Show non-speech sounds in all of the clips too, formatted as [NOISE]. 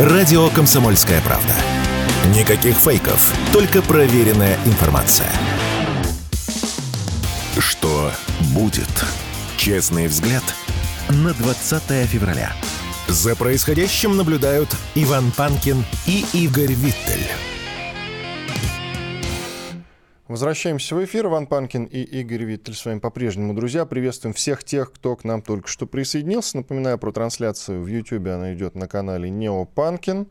Радио «Комсомольская правда». Никаких фейков, только проверенная информация. Что будет? Честный взгляд на 20 февраля. За происходящим наблюдают Иван Панкин и Игорь Виттель. Возвращаемся в эфир. Иван Панкин и Игорь Виттель с вами по-прежнему. Друзья, приветствуем всех тех, кто к нам только что присоединился. Напоминаю про трансляцию в YouTube. Она идет на канале Нео Панкин.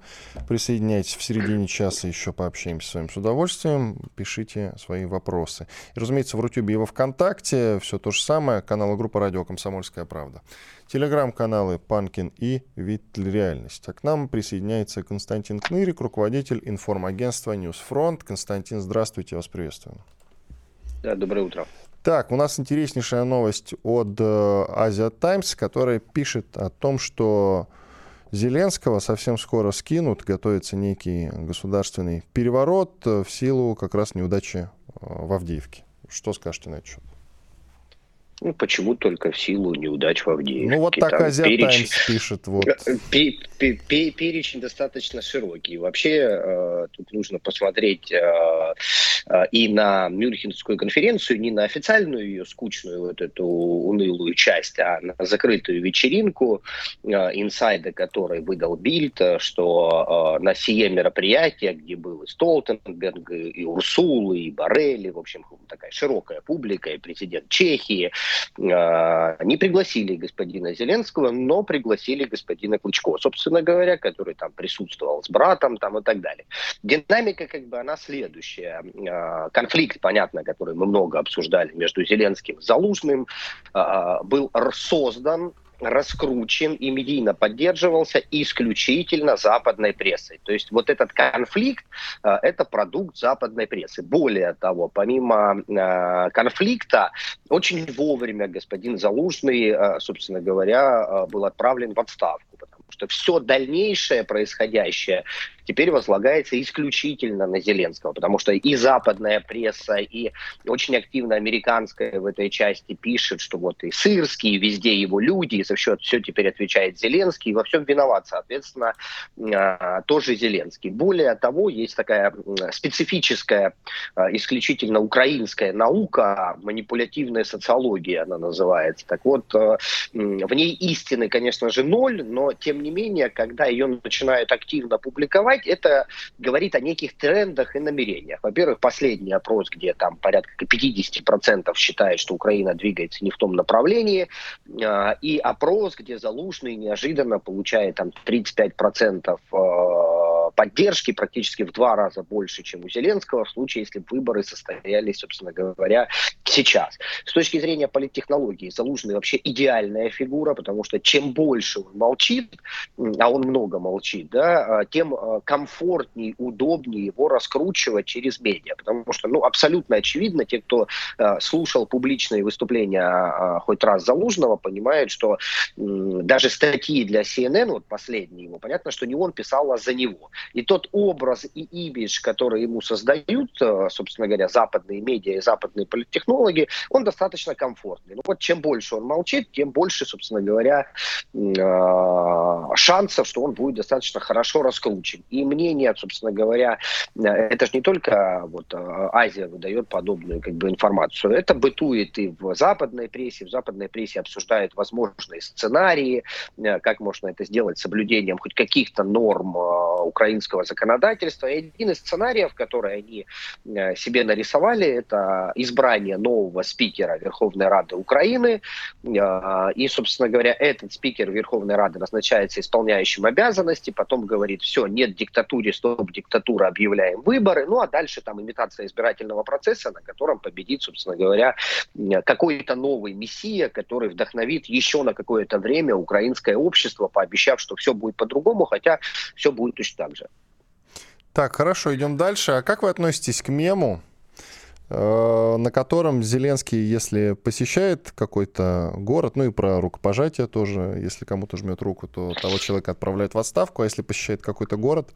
Присоединяйтесь в середине часа, еще пообщаемся с вами с удовольствием. Пишите свои вопросы. И, разумеется, в YouTube и во ВКонтакте все то же самое. Канал и группа «Радио Комсомольская правда». Телеграм-каналы Панкин и Реальность. А к нам присоединяется Константин Кнырик, руководитель информагентства News Front. Константин, здравствуйте, вас приветствуем. Да, доброе утро. Так, у нас интереснейшая новость от Asia uh, Times, которая пишет о том, что Зеленского совсем скоро скинут, готовится некий государственный переворот в силу как раз неудачи э, в Авдеевке. Что скажете на этот счет? Ну, почему только в силу неудач в Авдеевке? Ну, вот так Там Азия перечень... Таймс пишет. Вот. [LAUGHS] Э, перечень достаточно широкий. Вообще, э, тут нужно посмотреть э, и на Мюнхенскую конференцию, не на официальную ее скучную вот эту унылую часть, а на закрытую вечеринку, инсайда которой выдал Бильд, что на сие мероприятие, где был и Столтенберг, и Урсул, и Барелли, в общем, такая широкая публика, и президент Чехии, не пригласили господина Зеленского, но пригласили господина Клычко, собственно говоря, который там присутствовал с братом там и так далее. Динамика как бы она следующая. А, конфликт, понятно, который мы много обсуждали между Зеленским и Залужным, а, был создан раскручен и медийно поддерживался исключительно западной прессой. То есть вот этот конфликт э, – это продукт западной прессы. Более того, помимо э, конфликта, очень вовремя господин Залужный, э, собственно говоря, был отправлен в отставку, потому что все дальнейшее происходящее теперь возлагается исключительно на Зеленского, потому что и западная пресса, и очень активно американская в этой части пишет, что вот и Сырский, и везде его люди, и за счет все теперь отвечает Зеленский, и во всем виноват, соответственно, а, тоже Зеленский. Более того, есть такая специфическая, а, исключительно украинская наука, манипулятивная социология она называется. Так вот, а, в ней истины, конечно же, ноль, но тем не менее, когда ее начинают активно публиковать, это говорит о неких трендах и намерениях. Во-первых, последний опрос, где там порядка 50% считает, что Украина двигается не в том направлении, а, и опрос, где Залужный неожиданно получает там 35% поддержки практически в два раза больше, чем у Зеленского, в случае, если выборы состоялись, собственно говоря, сейчас. С точки зрения политтехнологии, Залужный вообще идеальная фигура, потому что чем больше он молчит, а он много молчит, да, а, тем а, комфортнее, удобнее его раскручивать через медиа. Потому что, ну, абсолютно очевидно, те, кто э, слушал публичные выступления хоть раз Залужного, понимают, что даже статьи для CNN, вот последние его, понятно, что не он писал, а за него. И тот образ и имидж, который ему создают, э, собственно говоря, западные медиа и западные политтехнологи, он достаточно комфортный. Ну вот чем больше он молчит, тем больше, собственно говоря, э, шансов, что он будет достаточно хорошо раскручен. И мнение, собственно говоря, э, это же не только вот Азия выдает подобную как бы информацию. Это бытует и в западной прессе. В западной прессе обсуждают возможные сценарии, как можно это сделать соблюдением хоть каких-то норм украинского украинского законодательства. И один из сценариев, который они э, себе нарисовали, это избрание нового спикера Верховной Рады Украины. Э, и, собственно говоря, этот спикер Верховной Рады назначается исполняющим обязанности, потом говорит, все, нет диктатуре, стоп, диктатура, объявляем выборы. Ну, а дальше там имитация избирательного процесса, на котором победит, собственно говоря, какой-то новый мессия, который вдохновит еще на какое-то время украинское общество, пообещав, что все будет по-другому, хотя все будет точно так же. Так, хорошо, идем дальше. А как вы относитесь к мему, на котором Зеленский, если посещает какой-то город, ну и про рукопожатие тоже, если кому-то жмет руку, то того человека отправляют в отставку, а если посещает какой-то город,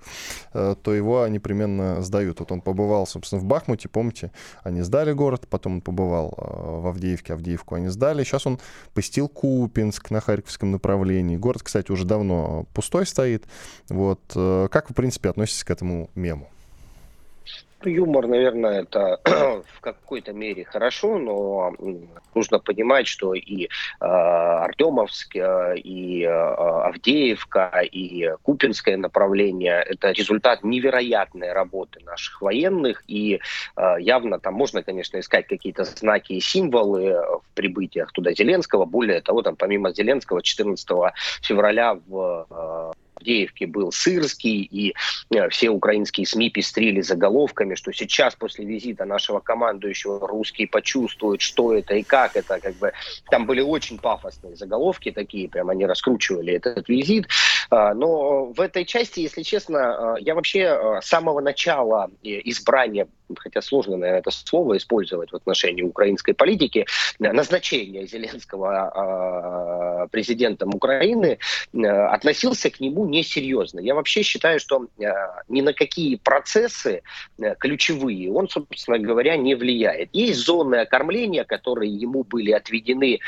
э, то его непременно сдают. Вот он побывал, собственно, в Бахмуте, помните, они сдали город, потом он побывал э, в Авдеевке, Авдеевку они сдали, сейчас он посетил Купинск на Харьковском направлении. Город, кстати, уже давно пустой стоит. Вот. Как вы, в принципе, относитесь к этому мему? Юмор, наверное, это [CLEARS THROAT] в какой-то мере хорошо, но нужно понимать, что и э, Артемовск, э, и э, Авдеевка, и Купинское направление – это результат невероятной работы наших военных, и э, явно там можно, конечно, искать какие-то знаки и символы в прибытиях туда Зеленского. Более того, там помимо Зеленского 14 февраля в э, Авдеевке был Сырский, и э, все украинские СМИ пестрили заголовками, что сейчас после визита нашего командующего русские почувствуют, что это и как это. Как бы, там были очень пафосные заголовки такие, прям они раскручивали этот визит. А, но в этой части, если честно, а, я вообще а, с самого начала избрания хотя сложно, наверное, это слово использовать в отношении украинской политики, назначение Зеленского президентом Украины, относился к нему несерьезно. Я вообще считаю, что ни на какие процессы ключевые он, собственно говоря, не влияет. Есть зоны окормления, которые ему были отведены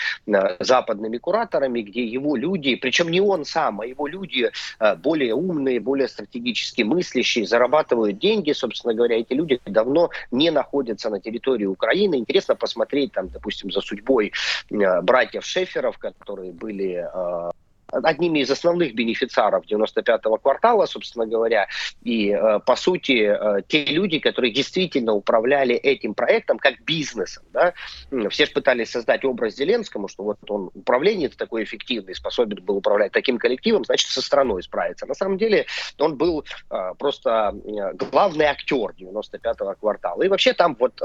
западными кураторами, где его люди, причем не он сам, а его люди более умные, более стратегически мыслящие, зарабатывают деньги, собственно говоря, эти люди давно не находятся на территории Украины. Интересно посмотреть, там, допустим, за судьбой э, братьев Шеферов, которые были э, одними из основных бенефициаров 95-го квартала, собственно говоря, и, э, по сути, э, те люди, которые действительно управляли этим проектом как бизнесом. Да? Все же пытались создать образ Зеленскому, что вот он управленец такой эффективный, способен был управлять таким коллективом, значит, со страной справиться. На самом деле он был э, просто главный актер 95-го квартала. И вообще там вот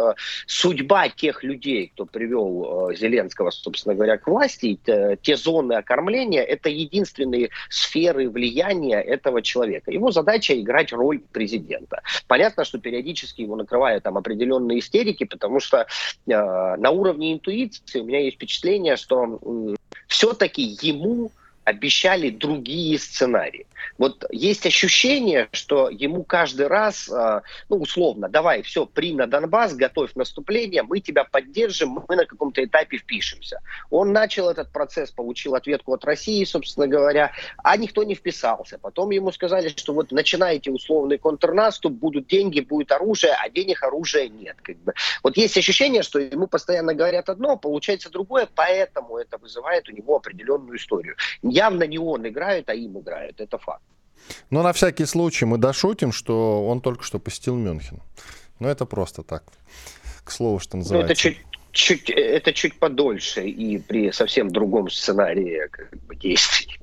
судьба тех людей, кто привел Зеленского, собственно говоря, к власти, те зоны окормления, это единственные сферы влияния этого человека. Его задача играть роль президента. Понятно, что периодически его накрывают там определенные истерики, потому что э, на уровне интуиции у меня есть впечатление, что э, все-таки ему обещали другие сценарии. Вот есть ощущение, что ему каждый раз, а, ну, условно, давай, все, при на Донбасс, готовь наступление, мы тебя поддержим, мы на каком-то этапе впишемся. Он начал этот процесс, получил ответку от России, собственно говоря, а никто не вписался. Потом ему сказали, что вот начинаете условный контрнаступ, будут деньги, будет оружие, а денег оружия нет. Как бы. Вот есть ощущение, что ему постоянно говорят одно, получается другое, поэтому это вызывает у него определенную историю. Явно не он играет, а им играет. Это факт. Но на всякий случай мы дошутим, что он только что посетил Мюнхен. Но это просто так. К слову, что называется. Ну, это чуть, чуть, это чуть подольше и при совсем другом сценарии как бы, действий.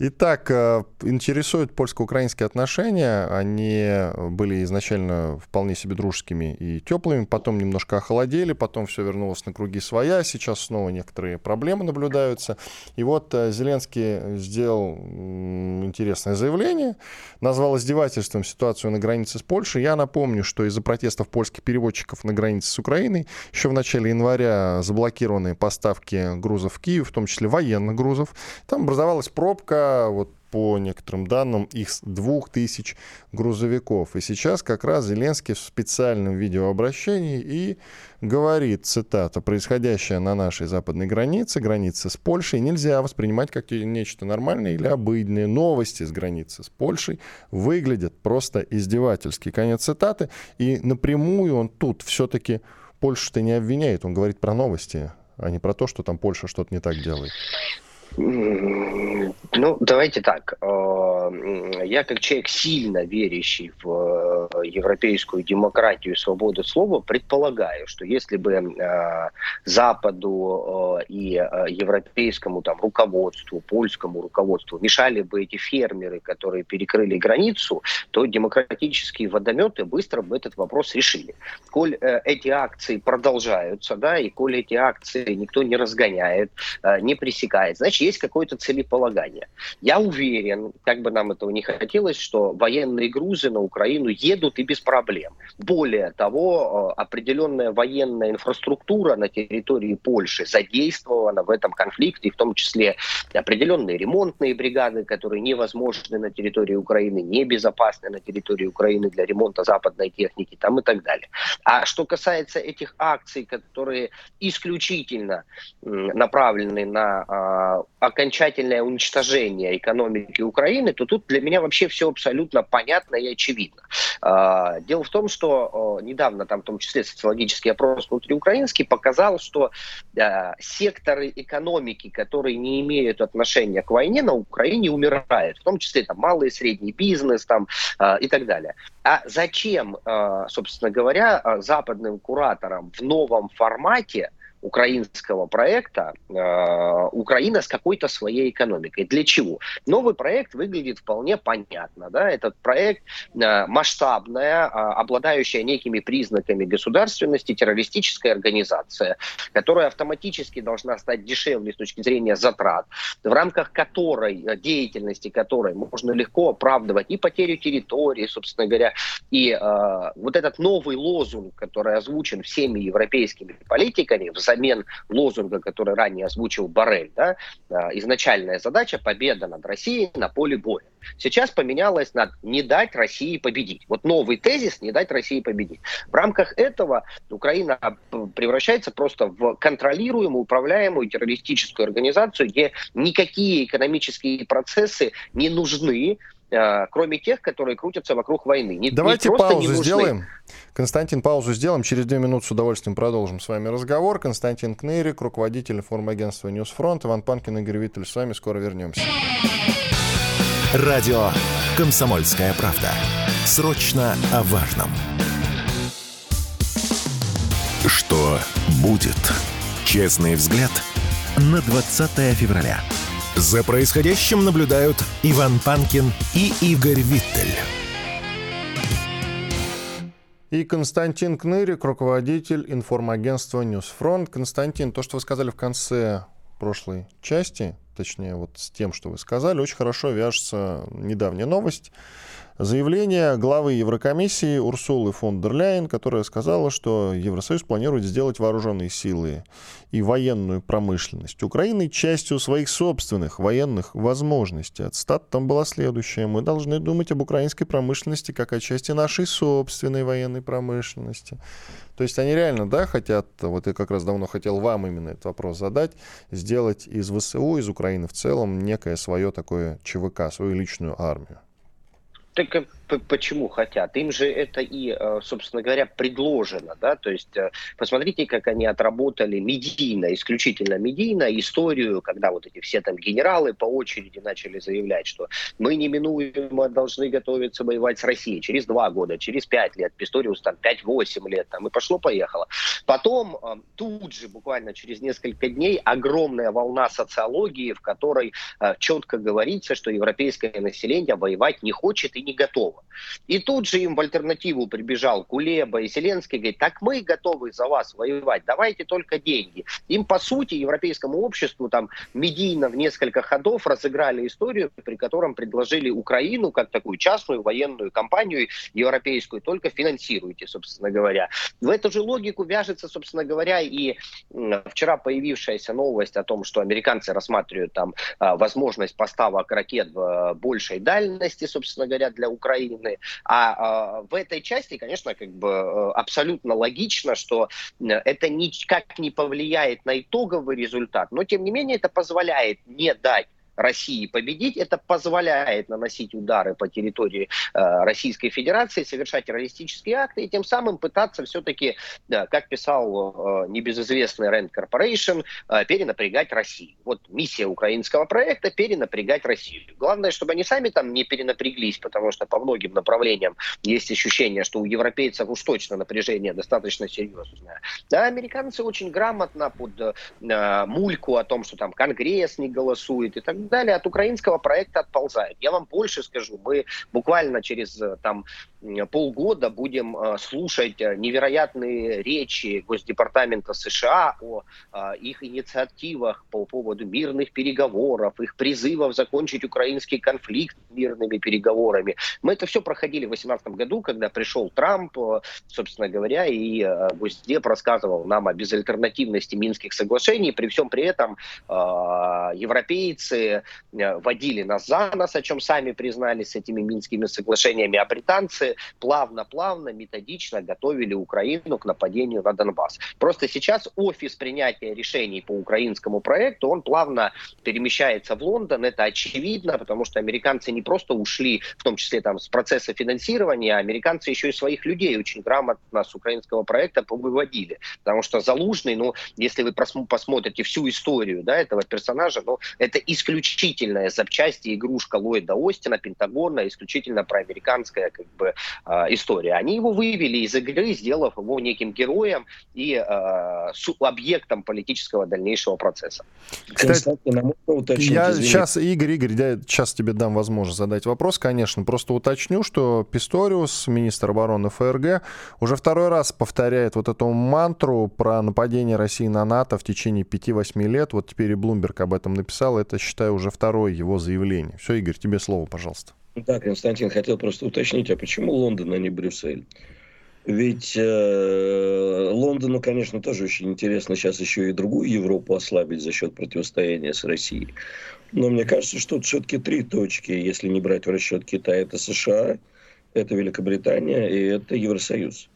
Итак, э, интересуют польско-украинские отношения. Они были изначально вполне себе дружескими и теплыми, потом немножко охолодели, потом все вернулось на круги своя, сейчас снова некоторые проблемы наблюдаются. И вот э, Зеленский сделал интересное заявление, назвал издевательством ситуацию на границе с Польшей. Я напомню, что из-за протестов польских переводчиков на границе с Украиной еще в начале января заблокированы поставки грузов в Киев, в том числе военных грузов. Там образовалась пробка, вот по некоторым данным, их двух тысяч грузовиков. И сейчас как раз Зеленский в специальном видеообращении и говорит, цитата, «Происходящее на нашей западной границе, границе с Польшей, нельзя воспринимать как нечто нормальное или обыденное. Новости с границы с Польшей выглядят просто издевательски». Конец цитаты. И напрямую он тут все-таки Польшу-то не обвиняет, он говорит про новости, а не про то, что там Польша что-то не так делает. Ну, давайте так. Э, я как человек сильно верящий в э, европейскую демократию и свободу слова предполагаю, что если бы э, Западу и европейскому там руководству, польскому руководству мешали бы эти фермеры, которые перекрыли границу, то демократические водометы быстро бы этот вопрос решили. Коль эти акции продолжаются, да, и коль эти акции никто не разгоняет, не пресекает, значит, есть какое-то целеполагание. Я уверен, как бы нам этого не хотелось, что военные грузы на Украину, едут и без проблем. Более того, э, определенная военная инфраструктура на территории Польши задействована в этом конфликте, в том числе определенные ремонтные бригады, которые невозможны на территории Украины, небезопасны на территории Украины для ремонта западной техники там и так далее. А что касается этих акций, которые исключительно направлены на а, окончательное уничтожение экономики Украины, то тут для меня вообще все абсолютно понятно и очевидно. А, дело в том, что недавно там в том числе социологический опрос внутриукраинский показал, что а, секторы экономики, которые не имеют отношения к войне, на Украине умирают, в том числе там малый и средний бизнес там а, и так далее. А зачем, собственно говоря, западным кураторам в новом формате украинского проекта э, Украина с какой-то своей экономикой. Для чего? Новый проект выглядит вполне понятно. Да? Этот проект э, масштабная, э, обладающая некими признаками государственности, террористическая организация, которая автоматически должна стать дешевле с точки зрения затрат, в рамках которой, э, деятельности которой можно легко оправдывать и потерю территории, собственно говоря, и э, вот этот новый лозунг, который озвучен всеми европейскими политиками, взаимодействие взамен лозунга, который ранее озвучил Барель, да, а, изначальная задача – победа над Россией на поле боя. Сейчас поменялось на «не дать России победить». Вот новый тезис «не дать России победить». В рамках этого Украина превращается просто в контролируемую, управляемую террористическую организацию, где никакие экономические процессы не нужны, кроме тех, которые крутятся вокруг войны. Не, Давайте не паузу не сделаем. Константин, паузу сделаем. Через две минуты с удовольствием продолжим с вами разговор. Константин Кнырик, руководитель информагентства «News Front». Иван Панкин, Игорь Виттель. С вами скоро вернемся. Радио «Комсомольская правда». Срочно о важном. Что будет? Честный взгляд на 20 февраля. За происходящим наблюдают Иван Панкин и Игорь Виттель. И Константин Кнырик, руководитель информагентства «News Front». Константин, то, что вы сказали в конце прошлой части, точнее вот с тем, что вы сказали, очень хорошо вяжется недавняя новость заявление главы Еврокомиссии Урсулы фон дер Ляйен, которая сказала, что Евросоюз планирует сделать вооруженные силы и военную промышленность Украины частью своих собственных военных возможностей. От стат там была следующая. Мы должны думать об украинской промышленности как о части нашей собственной военной промышленности. То есть они реально, да, хотят, вот я как раз давно хотел вам именно этот вопрос задать, сделать из ВСУ, из Украины в целом некое свое такое ЧВК, свою личную армию. Так э, почему хотят? Им же это и, э, собственно говоря, предложено, да, то есть э, посмотрите, как они отработали медийно, исключительно медийно историю, когда вот эти все там генералы по очереди начали заявлять, что мы неминуемо должны готовиться воевать с Россией через два года, через пять лет, Писториус там 5-8 лет, там и пошло-поехало. Потом тут же, буквально через несколько дней, огромная волна социологии, в которой четко говорится, что европейское население воевать не хочет и не готово. И тут же им в альтернативу прибежал Кулеба и Зеленский, говорит, так мы готовы за вас воевать, давайте только деньги. Им, по сути, европейскому обществу там медийно в несколько ходов разыграли историю, при котором предложили Украину как такую частную военную компанию европейскую, только финансируйте, собственно говоря. В эту же логику вяжется, собственно говоря, и вчера появившаяся новость о том, что американцы рассматривают там а, возможность поставок ракет в большей дальности, собственно говоря, для Украины. А, а в этой части, конечно, как бы э, абсолютно логично, что это никак не повлияет на итоговый результат, но тем не менее это позволяет не дать России победить, это позволяет наносить удары по территории э, Российской Федерации, совершать террористические акты и тем самым пытаться все-таки, э, как писал э, небезызвестный Rand Corporation, э, перенапрягать Россию. Вот миссия украинского проекта – перенапрягать Россию. Главное, чтобы они сами там не перенапряглись, потому что по многим направлениям есть ощущение, что у европейцев уж точно напряжение достаточно серьезное. Да, американцы очень грамотно под э, мульку о том, что там Конгресс не голосует и так далее от украинского проекта отползают. Я вам больше скажу, мы буквально через там полгода будем э, слушать э, невероятные речи Госдепартамента США о э, их инициативах по поводу мирных переговоров, их призывов закончить украинский конфликт мирными переговорами. Мы это все проходили в 2018 году, когда пришел Трамп, собственно говоря, и Госдеп рассказывал нам о безальтернативности Минских соглашений. При всем при этом европейцы водили нас за нос, о чем сами признались этими Минскими соглашениями, а британцы плавно-плавно, методично готовили Украину к нападению на Донбасс. Просто сейчас офис принятия решений по украинскому проекту, он плавно перемещается в Лондон. Это очевидно, потому что американцы не просто ушли, в том числе там с процесса финансирования, а американцы еще и своих людей очень грамотно с украинского проекта повыводили. Потому что Залужный, ну, если вы посмотрите всю историю да, этого персонажа, ну, это исключительная запчасть и игрушка Ллойда Остина, Пентагона, исключительно проамериканская как бы э, история. Они его вывели из игры, сделав его неким героем и э, объектом политического дальнейшего процесса. Кстати, я сейчас, Игорь, Игорь, я сейчас тебе дам возможность задать вопрос, конечно. Просто уточню, что Писториус, министр обороны ФРГ, уже второй раз повторяет вот эту мантру про нападение России на НАТО в течение 5-8 лет. Вот теперь и Блумберг об этом написал. Это, считаю, уже второе его заявление. Все, Игорь, тебе слово, пожалуйста. Да, Константин, хотел просто уточнить, а почему Лондон, а не Брюссель? Ведь э, Лондону, конечно, тоже очень интересно сейчас еще и другую Европу ослабить за счет противостояния с Россией. Но мне кажется, что тут все-таки три точки, если не брать в расчет Китая. Это США, это Великобритания и это Евросоюз.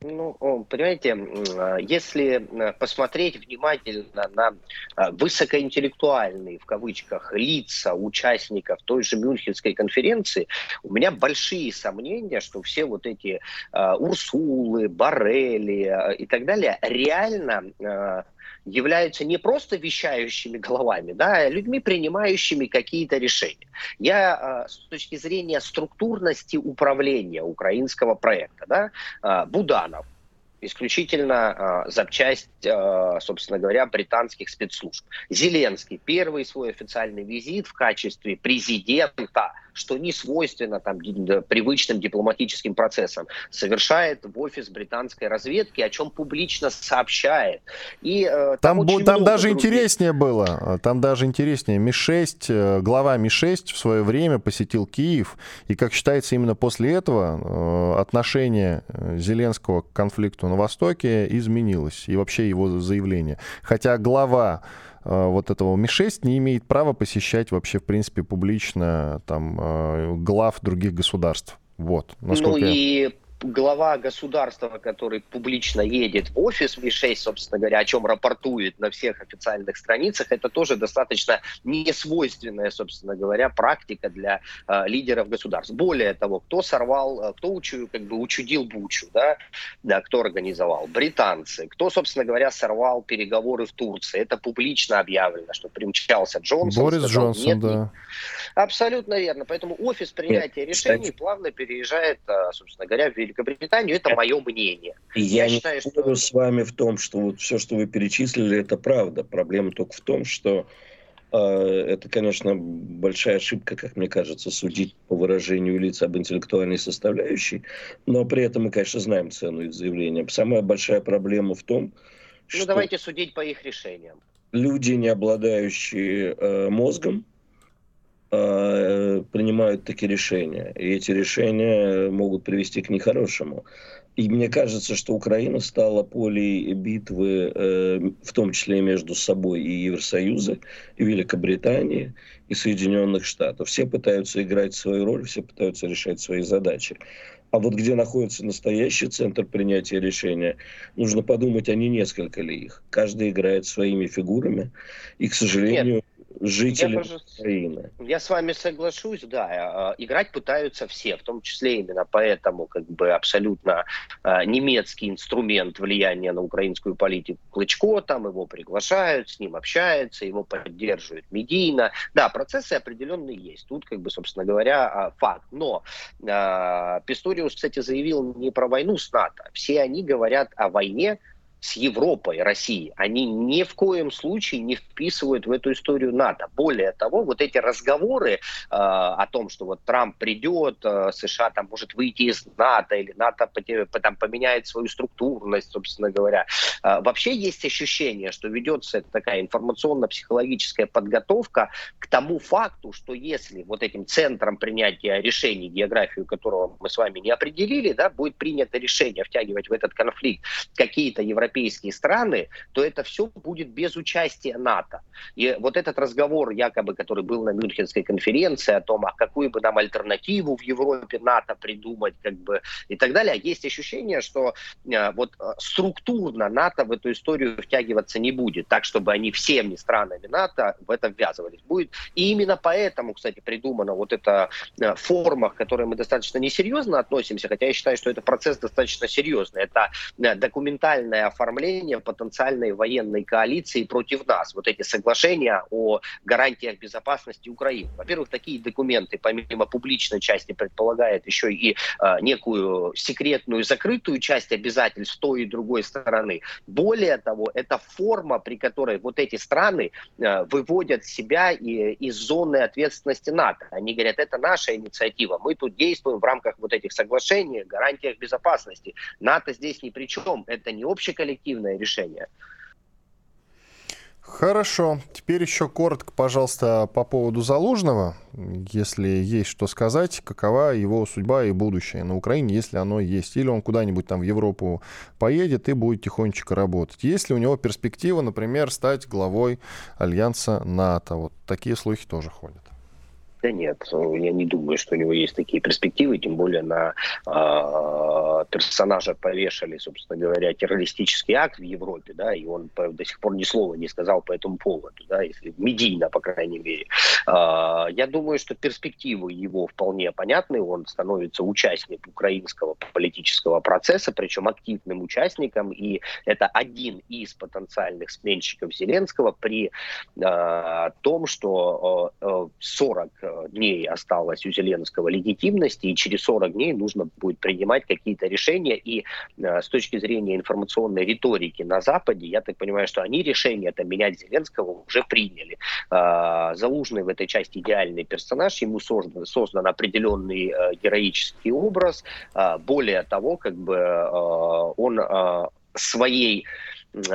Ну, понимаете, а, если э, посмотреть внимательно на а, высокоинтеллектуальные, в кавычках, лица участников той же Мюнхенской конференции, у меня большие сомнения, что все вот эти uh, Урсулы, Барели и так далее реально являются не просто вещающими головами, да, а людьми, принимающими какие-то решения. Я э, с точки зрения структурности управления украинского проекта, да, э, Буданов, исключительно э, запчасть, э, собственно говоря, британских спецслужб. Зеленский, первый свой официальный визит в качестве президента что не свойственно там, привычным дипломатическим процессам, совершает в офис британской разведки, о чем публично сообщает. И, э, там там, там даже других... интереснее было. Там даже интереснее. Ми-6, э, глава Ми-6 в свое время посетил Киев, и, как считается, именно после этого э, отношение Зеленского к конфликту на Востоке изменилось, и вообще его заявление. Хотя глава Э, вот этого Ми-6 не имеет права посещать вообще, в принципе, публично там э, глав других государств. Вот, насколько ну и глава государства, который публично едет в офис Ми-6, собственно говоря, о чем рапортует на всех официальных страницах, это тоже достаточно несвойственная, собственно говоря, практика для э, лидеров государств. Более того, кто сорвал, э, кто учу, как бы учудил Бучу, да, да, кто организовал? Британцы. Кто, собственно говоря, сорвал переговоры в Турции? Это публично объявлено, что примчался Джонсон. Борис сказал, Джонсон, нет, да. Нет. Абсолютно верно. Поэтому офис принятия нет, решений кстати. плавно переезжает, э, собственно говоря, в Великобританию. Это мое мнение. Я, Я не считаю, что... с вами в том, что вот все, что вы перечислили, это правда. Проблема только в том, что э, это, конечно, большая ошибка, как мне кажется, судить по выражению лиц об интеллектуальной составляющей, но при этом мы, конечно, знаем цену их заявления. Самая большая проблема в том, ну, что... Ну, давайте судить по их решениям. Люди, не обладающие э, мозгом, принимают такие решения. И эти решения могут привести к нехорошему. И мне кажется, что Украина стала полей битвы, э, в том числе между собой и Евросоюза, и Великобритании, и Соединенных Штатов. Все пытаются играть свою роль, все пытаются решать свои задачи. А вот где находится настоящий центр принятия решения, нужно подумать, а не несколько ли их. Каждый играет своими фигурами. И, к сожалению, Нет жители я тоже, Украины. Я с вами соглашусь, да. А, играть пытаются все, в том числе именно поэтому как бы абсолютно а, немецкий инструмент влияния на украинскую политику Клычко, там его приглашают, с ним общаются, его поддерживают медийно. Да, процессы определенные есть. Тут, как бы, собственно говоря, факт. Но Писториус, кстати, заявил не про войну с НАТО. Все они говорят о войне с Европой России, они ни в коем случае не вписывают в эту историю НАТО. Более того, вот эти разговоры э, о том, что вот Трамп придет, э, США там может выйти из НАТО, или НАТО там, поменяет свою структурность, собственно говоря. Э, вообще есть ощущение, что ведется такая информационно-психологическая подготовка к тому факту, что если вот этим центром принятия решений, географию которого мы с вами не определили, да, будет принято решение втягивать в этот конфликт какие-то европейские европейские страны, то это все будет без участия НАТО. И вот этот разговор, якобы, который был на Мюнхенской конференции о том, а какую бы нам альтернативу в Европе НАТО придумать, как бы, и так далее, есть ощущение, что э, вот э, структурно НАТО в эту историю втягиваться не будет, так, чтобы они всеми странами НАТО в это ввязывались. Будет. И именно поэтому, кстати, придумана вот эта э, форма, к которой мы достаточно несерьезно относимся, хотя я считаю, что это процесс достаточно серьезный. Это документальная оформления потенциальной военной коалиции против нас. Вот эти соглашения о гарантиях безопасности Украины. Во-первых, такие документы, помимо публичной части, предполагают еще и э, некую секретную закрытую часть обязательств той и другой стороны. Более того, это форма, при которой вот эти страны э, выводят себя и, из зоны ответственности НАТО. Они говорят, это наша инициатива, мы тут действуем в рамках вот этих соглашений, гарантиях безопасности. НАТО здесь ни при чем, это не общее коллективное решение. Хорошо. Теперь еще коротко, пожалуйста, по поводу Залужного. Если есть что сказать, какова его судьба и будущее на Украине, если оно есть. Или он куда-нибудь там в Европу поедет и будет тихонечко работать. Есть ли у него перспектива, например, стать главой Альянса НАТО? Вот такие слухи тоже ходят. Да нет, я не думаю, что у него есть такие перспективы, тем более на э, персонажа повешали, собственно говоря, террористический акт в Европе, да, и он до сих пор ни слова не сказал по этому поводу, да, если медийно, по крайней мере. Э, я думаю, что перспективы его вполне понятны, он становится участником украинского политического процесса, причем активным участником, и это один из потенциальных сменщиков Зеленского при э, том, что э, 40 дней осталось у Зеленского легитимности, и через 40 дней нужно будет принимать какие-то решения. И э, с точки зрения информационной риторики на Западе, я так понимаю, что они решение это менять Зеленского уже приняли. Э, Залужный в этой части идеальный персонаж, ему создан, создан определенный э, героический образ. Э, более того, как бы э, он э, своей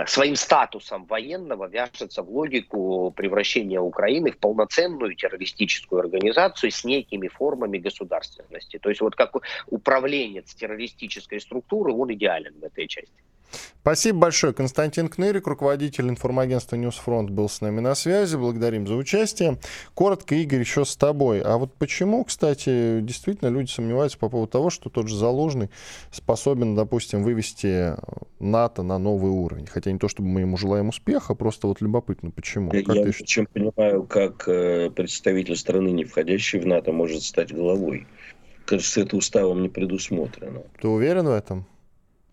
своим статусом военного вяжется в логику превращения Украины в полноценную террористическую организацию с некими формами государственности. То есть вот как управленец террористической структуры, он идеален в этой части. Спасибо большое. Константин Кнырик, руководитель информагентства News Front, был с нами на связи. Благодарим за участие. Коротко, Игорь, еще с тобой. А вот почему, кстати, действительно люди сомневаются по поводу того, что тот же Залужный способен, допустим, вывести НАТО на новый уровень? Хотя не то, чтобы мы ему желаем успеха, просто вот любопытно, почему? Я, как я чем понимаю, как э, представитель страны, не входящей в НАТО, может стать главой. Кажется, это уставом не предусмотрено. Ты уверен в этом?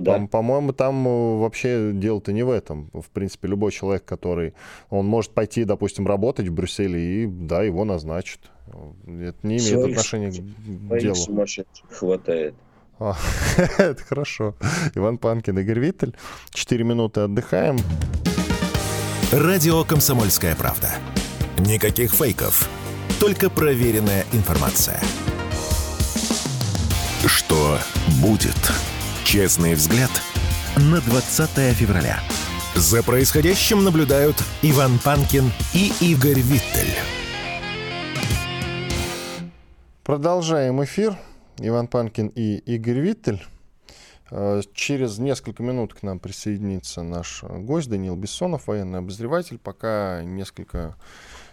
Да. По-моему, там э, вообще дело-то не в этом. В принципе, любой человек, который... Он может пойти, допустим, работать в Брюсселе, и, да, его назначат. Это не имеет Своих, отношения к делу. хватает. А, [LAUGHS] это хорошо. Иван Панкин, Игорь Виттель. Четыре минуты отдыхаем. Радио «Комсомольская правда». Никаких фейков. Только проверенная информация. Что будет? Честный взгляд на 20 февраля. За происходящим наблюдают Иван Панкин и Игорь Виттель. Продолжаем эфир. Иван Панкин и Игорь Виттель. Э, через несколько минут к нам присоединится наш гость Даниил Бессонов, военный обозреватель. Пока несколько,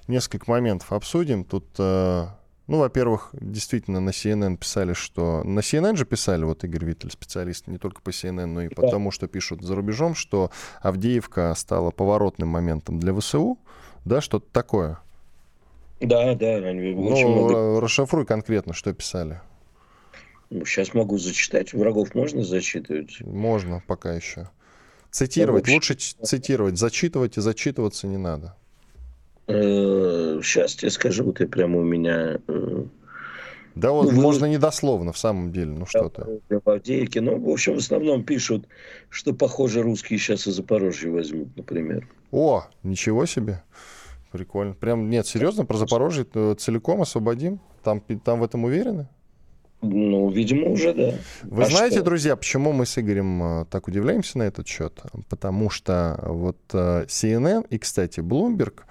несколько моментов обсудим. Тут э, ну, во-первых, действительно на CNN писали, что... На CNN же писали, вот Игорь Виттель, специалист, не только по CNN, но и да. по тому, что пишут за рубежом, что Авдеевка стала поворотным моментом для ВСУ, да, что-то такое. Да, да, ну, много... расшифруй конкретно, что писали. Сейчас могу зачитать. Врагов можно зачитывать? Можно, пока еще. Цитировать, лучше цитировать. Зачитывать и зачитываться не надо. Сейчас э, тебе скажу, я прямо у меня э, Да вот, ну, можно недословно, в самом деле, ну что то В Авдеевке, ну, в общем, в основном пишут, что, похоже, русские сейчас и Запорожье возьмут, например. О, ничего себе. Прикольно. Прям, нет, серьезно, про Запорожье целиком освободим? Там, там в этом уверены? Ну, видимо, уже да. Вы а знаете, что? друзья, почему мы с Игорем э, так удивляемся на этот счет? Потому что вот э, CNN и, кстати, Bloomberg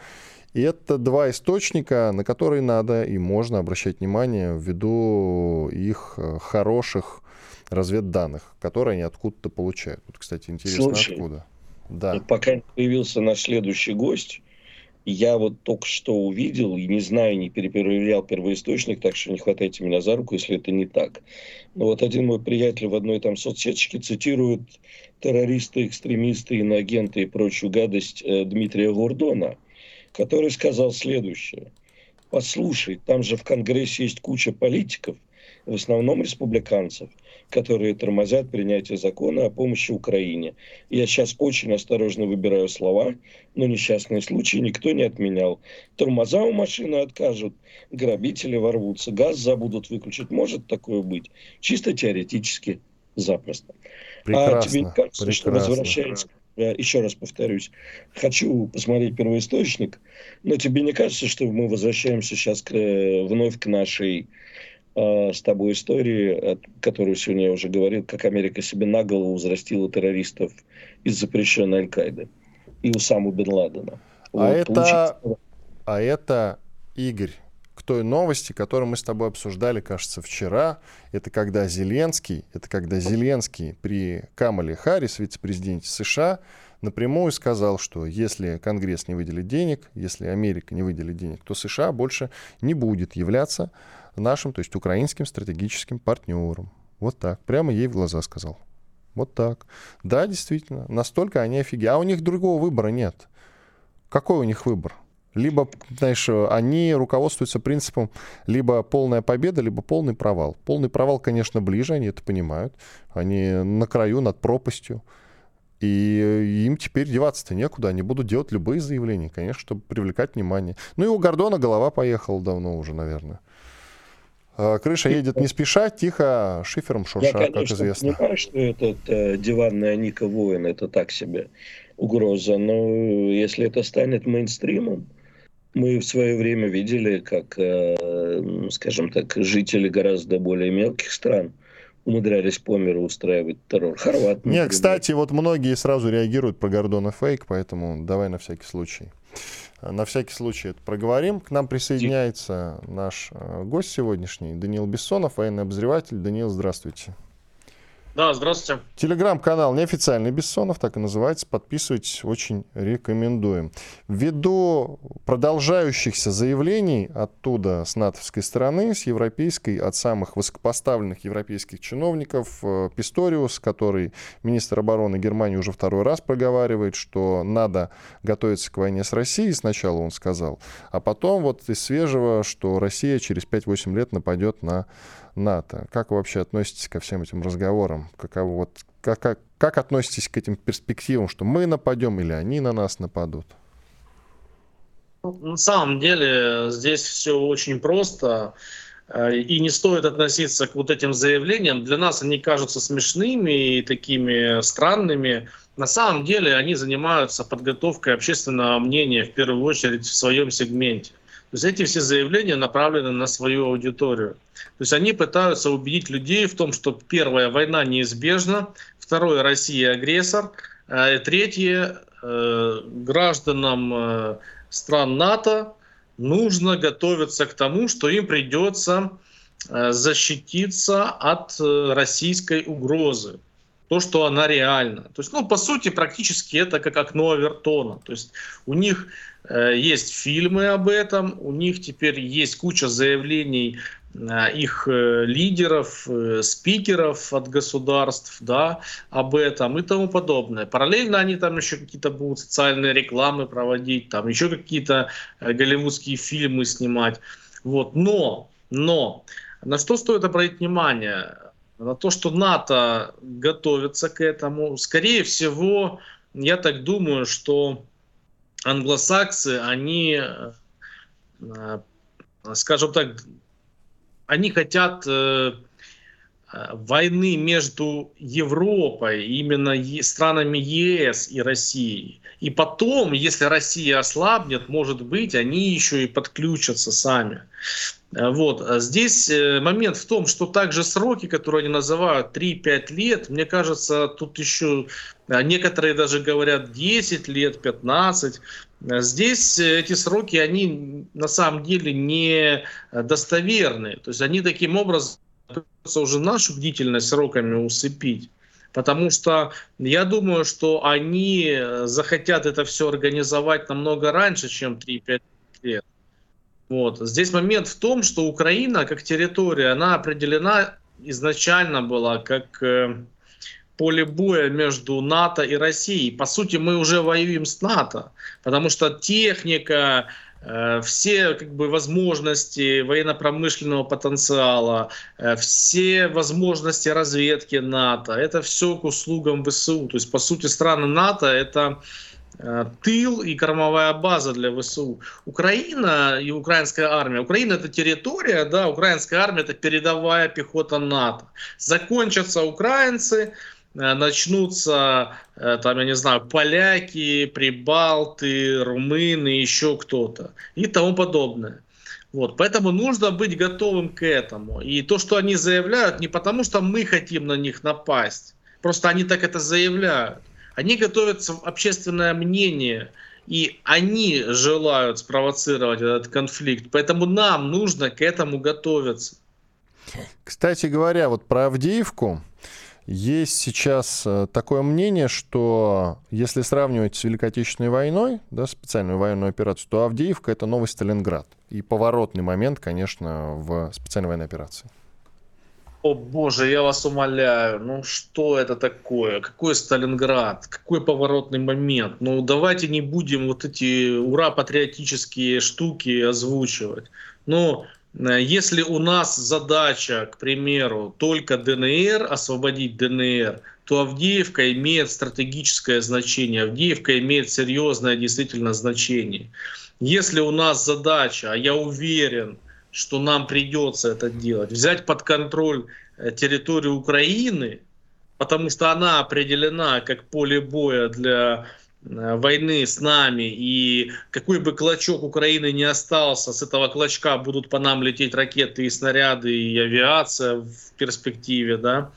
и это два источника, на которые надо и можно обращать внимание ввиду их э, хороших разведданных, которые они откуда-то получают. Вот, кстати, интересно, Слушай, откуда. Да. Пока появился наш следующий гость, я вот только что увидел, и не знаю, не перепроверял первоисточник, так что не хватайте меня за руку, если это не так. Но вот один мой приятель в одной там соцсеточке цитирует террористы, экстремисты, иноагенты и прочую гадость э, Дмитрия Гордона, который сказал следующее. Послушай, там же в Конгрессе есть куча политиков, в основном республиканцев, которые тормозят принятие закона о помощи Украине. Я сейчас очень осторожно выбираю слова, но несчастные случаи никто не отменял. Тормоза у машины откажут, грабители ворвутся, газ забудут выключить. Может такое быть? Чисто теоретически запросто. Прекрасно, а тебе не кажется, прекрасно. что возвращаясь я еще раз повторюсь, хочу посмотреть первоисточник, но тебе не кажется, что мы возвращаемся сейчас к, э, вновь к нашей э, с тобой истории, которую сегодня я уже говорил, как Америка себе на голову взрастила террористов из запрещенной Аль-Каиды и Усаму Бен Ладена. А, вот, это, получится... а это, Игорь, той новости, которую мы с тобой обсуждали, кажется, вчера. Это когда Зеленский, это когда Зеленский при Камале Харрис, вице-президенте США, напрямую сказал, что если Конгресс не выделит денег, если Америка не выделит денег, то США больше не будет являться нашим, то есть украинским стратегическим партнером. Вот так. Прямо ей в глаза сказал. Вот так. Да, действительно. Настолько они офигели. А у них другого выбора нет. Какой у них выбор? Либо, знаешь, они руководствуются принципом либо полная победа, либо полный провал. Полный провал, конечно, ближе, они это понимают. Они на краю, над пропастью. И им теперь деваться-то некуда. Они будут делать любые заявления, конечно, чтобы привлекать внимание. Ну и у Гордона голова поехала давно уже, наверное. А, крыша едет не спеша, тихо, шифером шурша, Я, конечно, как известно. Я понимаю, что этот э, диванная Ника Воин это так себе угроза, но если это станет мейнстримом, мы в свое время видели, как, э, скажем так, жители гораздо более мелких стран умудрялись по миру устраивать террор. Хорват. Нет, кстати, вот многие сразу реагируют про Гордона фейк, поэтому давай на всякий случай. На всякий случай это проговорим. К нам присоединяется наш э, гость сегодняшний, Даниил Бессонов, военный обозреватель. Даниил, здравствуйте. Да, здравствуйте. Телеграм-канал неофициальный Бессонов, так и называется. Подписывайтесь, очень рекомендуем. Ввиду продолжающихся заявлений оттуда, с натовской стороны, с европейской, от самых высокопоставленных европейских чиновников, э, Писториус, который министр обороны Германии уже второй раз проговаривает, что надо готовиться к войне с Россией, сначала он сказал, а потом вот из свежего, что Россия через 5-8 лет нападет на НАТО. Как вы вообще относитесь ко всем этим разговорам? Каково, вот, как, как, как относитесь к этим перспективам, что мы нападем или они на нас нападут? На самом деле здесь все очень просто. Э, и не стоит относиться к вот этим заявлениям. Для нас они кажутся смешными и такими странными. На самом деле они занимаются подготовкой общественного мнения в первую очередь в своем сегменте. То есть эти все заявления направлены на свою аудиторию. То есть они пытаются убедить людей в том, что первая война неизбежна, второе Россия агрессор, а третье э, гражданам э, стран НАТО нужно готовиться к тому, что им придется э, защититься от российской угрозы то, что она реальна. То есть, ну, по сути, практически это как окно Авертона. То есть у них э, есть фильмы об этом, у них теперь есть куча заявлений э, их э, лидеров, э, спикеров от государств, да, об этом и тому подобное. Параллельно они там еще какие-то будут социальные рекламы проводить, там еще какие-то э, голливудские фильмы снимать. Вот. Но, но, на что стоит обратить внимание? На то, что НАТО готовится к этому. Скорее всего, я так думаю, что англосаксы, они, э, скажем так, они хотят э, э, войны между Европой, именно странами ЕС и Россией. И потом, если Россия ослабнет, может быть, они еще и подключатся сами. Э, вот. А здесь э, момент в том, что также сроки, которые они называют 3-5 лет, мне кажется, тут еще э, некоторые даже говорят 10 лет, 15. Здесь эти сроки, они на самом деле не достоверны. То есть они таким образом уже нашу бдительность сроками усыпить. Потому что я думаю, что они захотят это все организовать намного раньше, чем 3-5 лет. Вот. Здесь момент в том, что Украина как территория, она определена изначально была как э, поле боя между НАТО и Россией. По сути, мы уже воюем с НАТО, потому что техника, э, все как бы, возможности военно-промышленного потенциала, э, все возможности разведки НАТО, это все к услугам ВСУ. То есть, по сути, страны НАТО — это Э, тыл и кормовая база для ВСУ. Украина и украинская армия. Украина это территория, да, украинская армия это передовая пехота НАТО. Закончатся украинцы, э, начнутся, э, там, я не знаю, поляки, прибалты, румыны, еще кто-то и тому подобное. Вот, поэтому нужно быть готовым к этому. И то, что они заявляют, не потому, что мы хотим на них напасть, просто они так это заявляют. Они готовятся в общественное мнение, и они желают спровоцировать этот конфликт. Поэтому нам нужно к этому готовиться. Кстати говоря, вот про Авдеевку. Есть сейчас э, такое мнение, что если сравнивать с Великой Отечественной войной, да, специальную военную операцию, то Авдеевка — это новый Сталинград. И поворотный момент, конечно, в специальной военной операции. О боже, я вас умоляю, ну что это такое? Какой Сталинград? Какой поворотный момент? Ну давайте не будем вот эти ура-патриотические штуки озвучивать. Ну, если у нас задача, к примеру, только ДНР, освободить ДНР, то Авдеевка имеет стратегическое значение. Авдеевка имеет серьезное действительно значение. Если у нас задача, а я уверен, что нам придется это делать, взять под контроль э, территорию Украины, потому что она определена как поле боя для э, войны с нами, и какой бы клочок Украины не остался, с этого клочка будут по нам лететь ракеты и снаряды, и авиация в перспективе, да,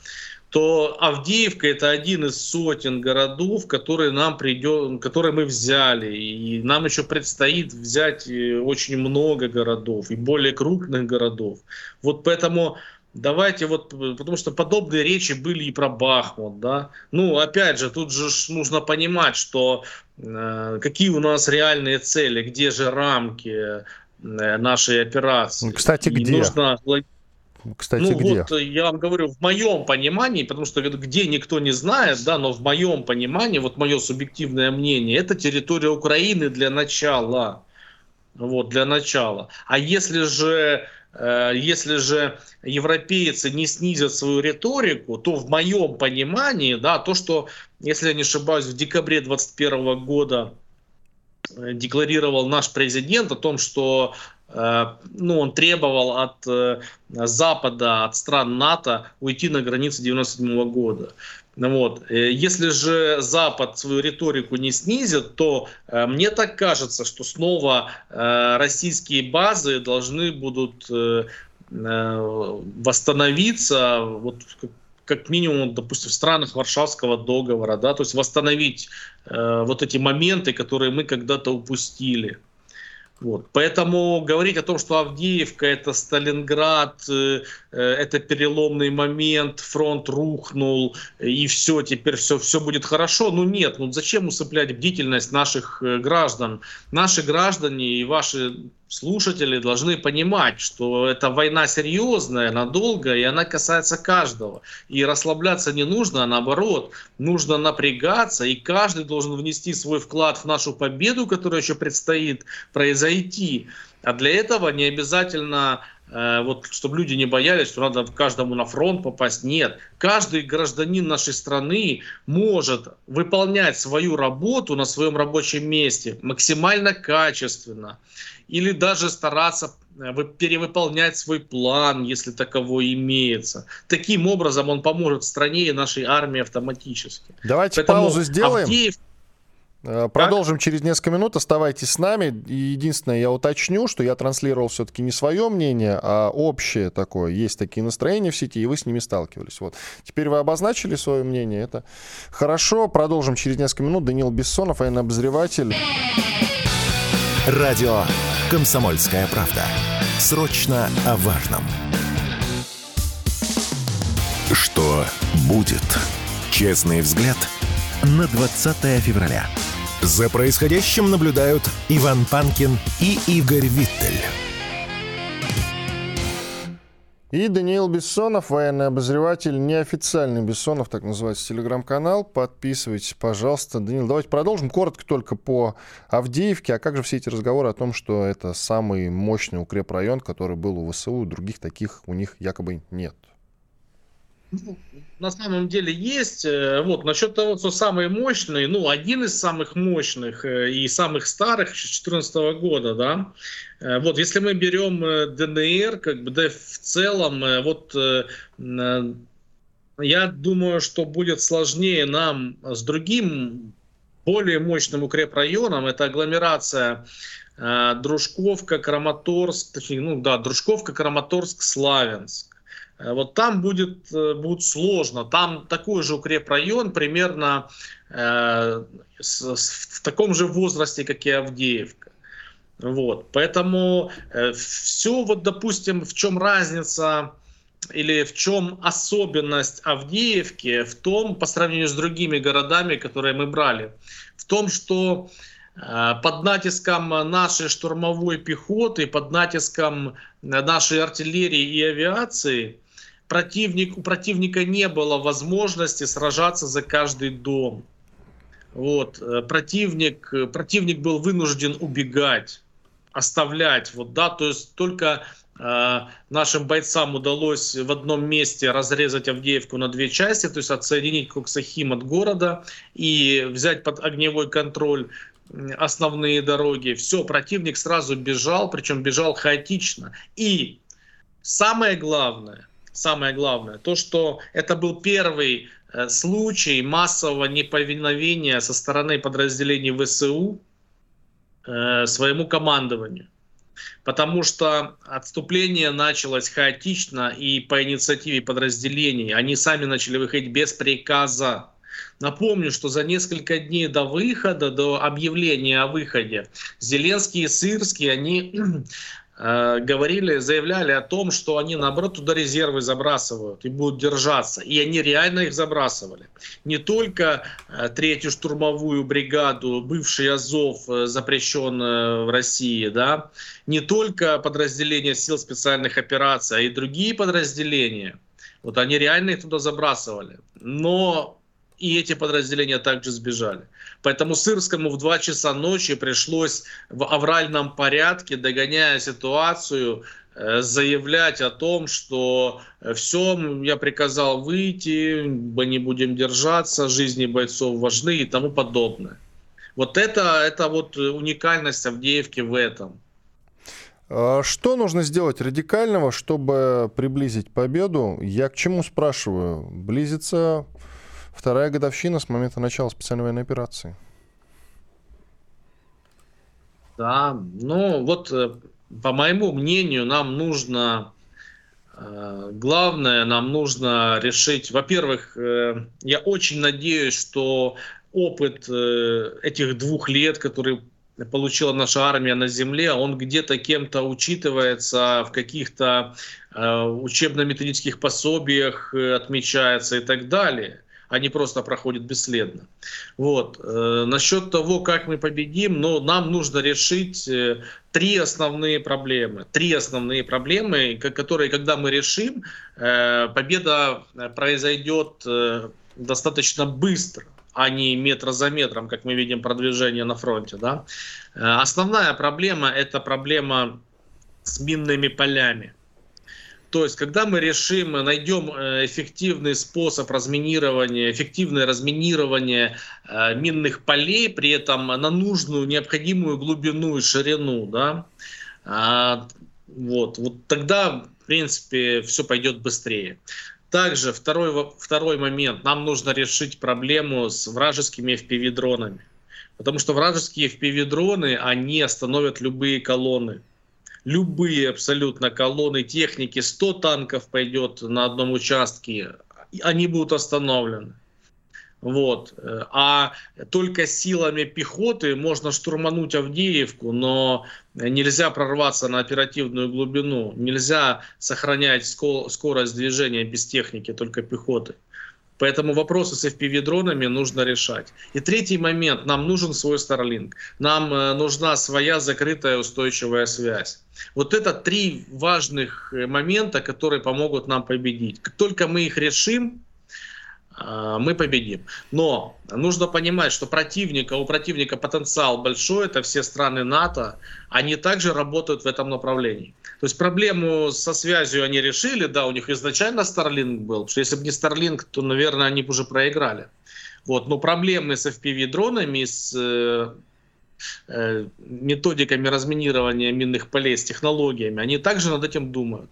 то Авдеевка это один из сотен городов, которые нам придет, которые мы взяли, и нам еще предстоит взять э, очень много городов и более крупных городов. Вот поэтому давайте вот, потому что подобные речи были и про Бахмут, да. Ну, опять же, тут же нужно понимать, что э, какие у нас реальные цели, где же рамки э, нашей операции. Кстати, и где? Нужно кстати, ну, где? Вот я вам говорю, в моем понимании, потому что где никто не знает, да, но в моем понимании, вот мое субъективное мнение, это территория Украины для начала. Вот, для начала. А если же э, если же европейцы не снизят свою риторику, то в моем понимании, да, то, что, если я не ошибаюсь, в декабре 2021 года э, декларировал наш президент о том, что Э, ну, он требовал от э, Запада, от стран НАТО уйти на границы 97 года. Вот. Э, если же Запад свою риторику не снизит, то мне так кажется, что снова российские базы должны будут восстановиться, вот как минимум, допустим, в странах Варшавского договора, да, то есть восстановить вот эти моменты, которые мы когда-то упустили. Вот. Поэтому говорить о том, что Авдеевка это Сталинград, э, э, это переломный момент, фронт рухнул и все, теперь все, все будет хорошо. Ну нет, ну зачем усыплять бдительность наших э, граждан? Наши граждане и ваши слушатели должны понимать, что эта война серьезная, надолго, и она касается каждого. И расслабляться не нужно, а наоборот, нужно напрягаться, и каждый должен внести свой вклад в нашу победу, которая еще предстоит произойти. А для этого не обязательно э, вот, чтобы люди не боялись, что надо каждому на фронт попасть. Нет. Каждый гражданин нашей страны может выполнять свою работу на своем рабочем месте максимально качественно или даже стараться перевыполнять свой план, если таково имеется. Таким образом он поможет стране и нашей армии автоматически. Давайте Поэтому паузу сделаем. Авдеев Э, продолжим как? через несколько минут. Оставайтесь с нами. И единственное, я уточню, что я транслировал все-таки не свое мнение, а общее такое. Есть такие настроения в сети, и вы с ними сталкивались. Вот. Теперь вы обозначили свое мнение. Это хорошо. Продолжим через несколько минут. Даниил Бессонов, военный обозреватель. Радио «Комсомольская правда». Срочно о важном. Что будет? Честный взгляд на 20 февраля. За происходящим наблюдают Иван Панкин и Игорь Виттель. И Даниил Бессонов, военный обозреватель, неофициальный Бессонов, так называется телеграм-канал. Подписывайтесь, пожалуйста. Даниил, давайте продолжим. Коротко только по Авдеевке. А как же все эти разговоры о том, что это самый мощный укрепрайон, который был у ВСУ, других таких у них якобы нет? На самом деле есть. Э, вот насчет того, что самый мощный, ну, один из самых мощных э, и самых старых 2014 года, да. Э, вот, если мы берем ДНР, как бы, да, в целом, вот я думаю, что будет сложнее нам с другим более мощным укрепрайоном, это агломерация Дружковка, Краматорск, точнее, ну да, Дружковка, Краматорск, Славянск. Э, вот там будет, э, будет сложно. Там такой же укрепрайон примерно э, с, с, в таком же возрасте, как и Авдеевка. Вот. Поэтому э, все, вот, допустим, в чем разница или в чем особенность Авдеевки, в том, по сравнению с другими городами, которые мы брали, в том, что э, под натиском нашей штурмовой пехоты, под натиском нашей артиллерии и авиации противник, у противника не было возможности сражаться за каждый дом. Вот. Э, противник, э, противник был вынужден убегать, оставлять. Вот, да, то есть только э, нашим бойцам удалось в одном месте разрезать Авдеевку на две части, то есть отсоединить Коксахим от города и взять под огневой контроль основные дороги. Все, противник сразу бежал, причем бежал хаотично. И самое главное, самое главное, то, что это был первый э, случай массового неповиновения со стороны подразделений ВСУ э, своему командованию. Потому что отступление началось хаотично и по инициативе подразделений. Они сами начали выходить без приказа. Напомню, что за несколько дней до выхода, до объявления о выходе, Зеленский и Сырский, они говорили, заявляли о том, что они, наоборот, туда резервы забрасывают и будут держаться. И они реально их забрасывали. Не только э, третью штурмовую бригаду, бывший Азов, э, запрещен в России, да, не только подразделения сил специальных операций, а и другие подразделения. Вот они реально их туда забрасывали. Но и эти подразделения также сбежали. Поэтому Сырскому в 2 часа ночи пришлось в авральном порядке, догоняя ситуацию, э, заявлять о том, что э, все, я приказал выйти, мы не будем держаться, жизни бойцов важны и тому подобное. Вот это, это вот уникальность Авдеевки в этом. А что нужно сделать радикального, чтобы приблизить победу? Я к чему спрашиваю? Близится Вторая годовщина с момента начала специальной военной операции. Да, ну вот, э, по моему мнению, нам нужно, э, главное, нам нужно решить, во-первых, э, я очень надеюсь, что опыт этих двух лет, который получила наша армия на земле, он где-то кем-то учитывается в каких-то учебно-методических пособиях отмечается и так далее они просто проходят бесследно. Вот. Э, насчет того, как мы победим, ну, нам нужно решить э, три основные проблемы. Три основные проблемы, которые, когда мы решим, э, победа произойдет достаточно быстро а не метр за метром, как мы видим продвижение на фронте. Да? Основная проблема – это проблема с минными полями. То есть, когда мы решим, найдем э, эффективный способ разминирования, эффективное разминирование э, минных полей, при этом на нужную, необходимую глубину и ширину, да, а, Вот, вот тогда, в принципе, все пойдет быстрее. Также второй, второй момент. Нам нужно решить проблему с вражескими FPV-дронами. Потому что вражеские FPV-дроны, они остановят любые колонны. Любые абсолютно колонны техники, 100 танков пойдет на одном участке, они будут остановлены. Вот. А только силами пехоты можно штурмануть Авдеевку, но нельзя прорваться на оперативную глубину, нельзя сохранять скорость движения без техники, только пехоты. Поэтому вопросы с FPV-дронами нужно решать. И третий момент. Нам нужен свой Starlink. Нам э, нужна своя закрытая устойчивая связь. Вот это три важных э, момента, которые помогут нам победить. Как только мы их решим, мы победим. Но нужно понимать, что противника, у противника потенциал большой, это все страны НАТО, они также работают в этом направлении. То есть проблему со связью они решили, да, у них изначально Starlink был, что если бы не Starlink, то, наверное, они бы уже проиграли. Вот, но проблемы с FPV-дронами, с э, э, методиками разминирования минных полей, с технологиями, они также над этим думают.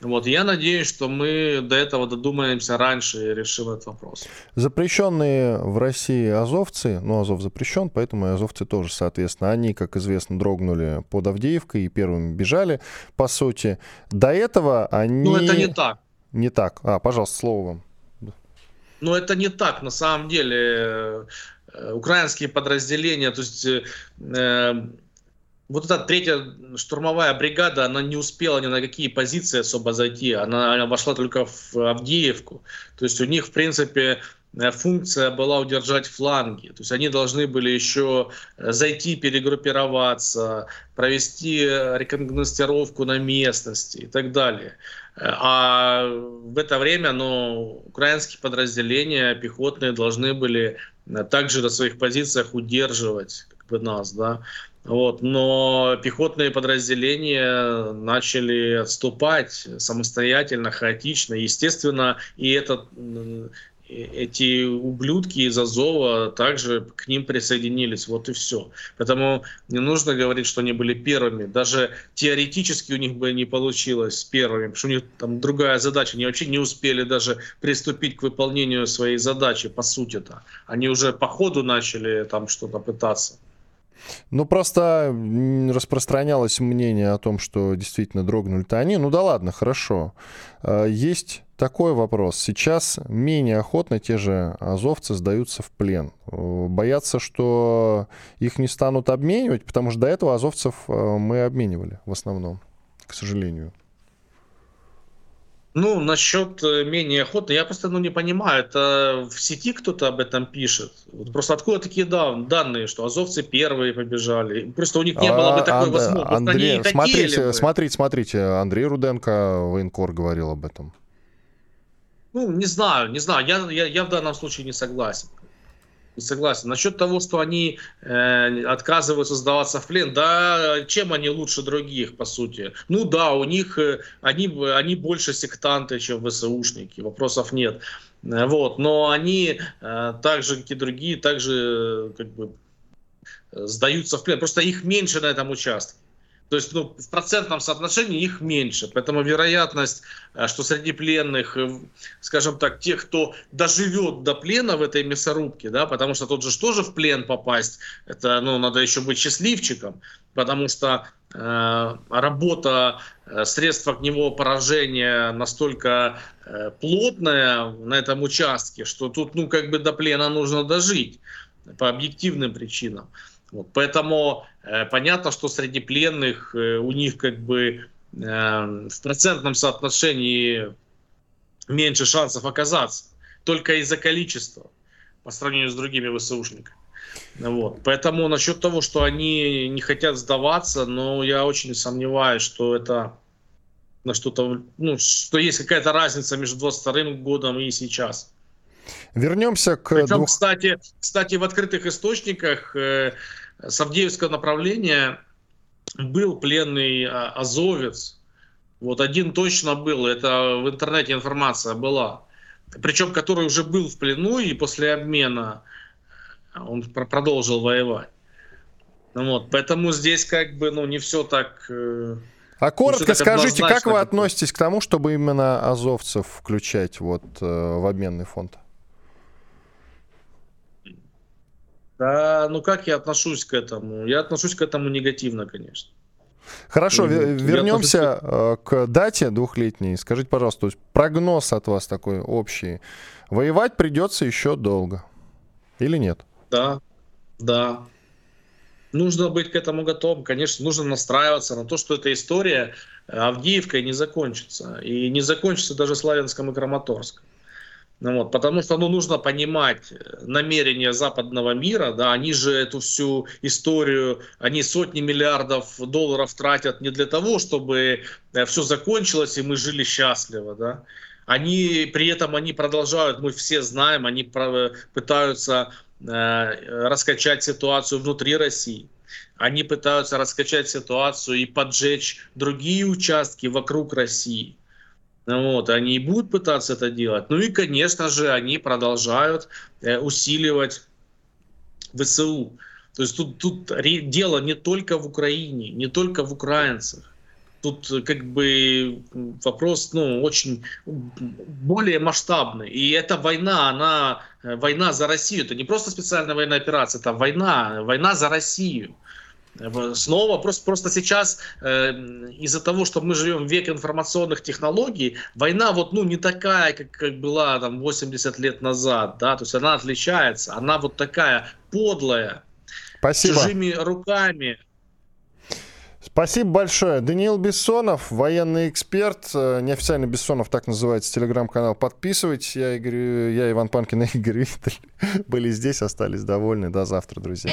Вот, я надеюсь, что мы до этого додумаемся раньше и решим этот вопрос. Запрещенные в России азовцы, ну, Азов запрещен, поэтому и азовцы тоже, соответственно, они, как известно, дрогнули под Авдеевкой и первыми бежали, по сути. До этого они... Ну, это не так. Не так. А, пожалуйста, слово вам. Ну, это не так. На самом деле, э, украинские подразделения, то есть э, вот эта третья штурмовая бригада, она не успела ни на какие позиции особо зайти. Она, вошла только в Авдеевку. То есть у них, в принципе, э, функция была удержать фланги. То есть они должны были еще э, зайти, перегруппироваться, провести э, рекогностировку на местности и так далее. А в это время ну, украинские подразделения пехотные должны были также на своих позициях удерживать как бы, нас. Да? Вот, но пехотные подразделения начали отступать самостоятельно, хаотично. Естественно, и этот, эти ублюдки из Азова также к ним присоединились. Вот и все. Поэтому не нужно говорить, что они были первыми. Даже теоретически у них бы не получилось первыми, потому что у них там другая задача. Они вообще не успели даже приступить к выполнению своей задачи, по сути-то. Они уже по ходу начали там что-то пытаться. Ну, просто распространялось мнение о том, что действительно дрогнули-то они. Ну да ладно, хорошо. А, есть такой вопрос. Сейчас менее охотно те же азовцы сдаются в плен. Боятся, что их не станут обменивать, потому что до этого азовцев а, мы обменивали в основном, к сожалению. Ну, насчет э, менее охотно, я просто ну, не понимаю, это в сети кто-то об этом пишет. Вот просто откуда такие дан, данные, что азовцы первые побежали? Просто у них не было бы такой а, возможности. Андрей, они смотрите, бы. смотрите, смотрите, Андрей Руденко, военкор, говорил об этом. Ну, не знаю, не знаю, я, я, я в данном случае не согласен согласен. Насчет того, что они э, отказываются сдаваться в плен, да, чем они лучше других, по сути? Ну да, у них, э, они, они больше сектанты, чем ВСУшники, вопросов нет. Э, вот, но они, э, так же, как и другие, также э, как бы, сдаются в плен. Просто их меньше на этом участке. То есть ну, в процентном соотношении их меньше. Поэтому вероятность, э, что среди пленных, э, скажем так, тех, кто доживет до плена в этой мясорубке, да, потому что тут же тоже в плен попасть, это ну, надо еще быть счастливчиком, потому что э, работа э, средств огневого поражения настолько э, плотная на этом участке, что тут ну, как бы до плена нужно дожить по объективным причинам. Вот, поэтому э, понятно, что среди пленных э, у них как бы э, в процентном соотношении меньше шансов оказаться, только из-за количества по сравнению с другими ВСУшниками. Вот. Поэтому насчет того, что они не хотят сдаваться, но я очень сомневаюсь, что это на что-то, ну, что есть какая-то разница между 22 годом и сейчас. Вернемся к... Причем, двух... кстати, кстати, в открытых источниках э, с Авдеевского направления был пленный а, азовец. Вот один точно был, это в интернете информация была. Причем, который уже был в плену и после обмена он продолжил воевать. Ну вот, поэтому здесь как бы ну, не все так... Э, А коротко скажите, как вы относитесь к тому, чтобы именно азовцев включать вот э, в обменный фонд? Да, ну как я отношусь к этому? Я отношусь к этому негативно, конечно. Хорошо, ну, вернемся э, к дате двухлетней. Скажите, пожалуйста, то есть прогноз от вас такой общий. Воевать придется еще долго. Или нет? Да, да. Нужно быть к этому готовым. Конечно, нужно настраиваться на то, что эта история Авдеевкой не закончится. И не закончится даже Славянском и Краматорском. Ну, вот, потому что ну, нужно понимать намерения западного мира, да, они же эту всю историю, они сотни миллиардов долларов тратят не для того, чтобы э, все закончилось и мы жили счастливо, да. Они, при этом они продолжают, мы все знаем, они пытаются э, раскачать ситуацию внутри России. Они пытаются раскачать ситуацию и поджечь другие участки вокруг России. Вот, они и будут пытаться это делать. Ну и, конечно же, они продолжают э, усиливать ВСУ. То есть тут, тут дело не только в Украине, не только в украинцах. Тут э, как бы вопрос ну, очень более масштабный. И эта война, она э, война за Россию. Это не просто специальная военная операция, это война, война за Россию. Снова просто, просто сейчас э, из-за того, что мы живем в век информационных технологий, война вот ну не такая, как, как была там 80 лет назад, да, то есть она отличается, она вот такая подлая, Спасибо. чужими руками. Спасибо большое. Даниил Бессонов, военный эксперт, э, неофициально Бессонов, так называется, телеграм-канал. Подписывайтесь. Я, Игорь, я Иван Панкин и [LAUGHS] Игорь Виттель были здесь, остались довольны. До завтра, друзья.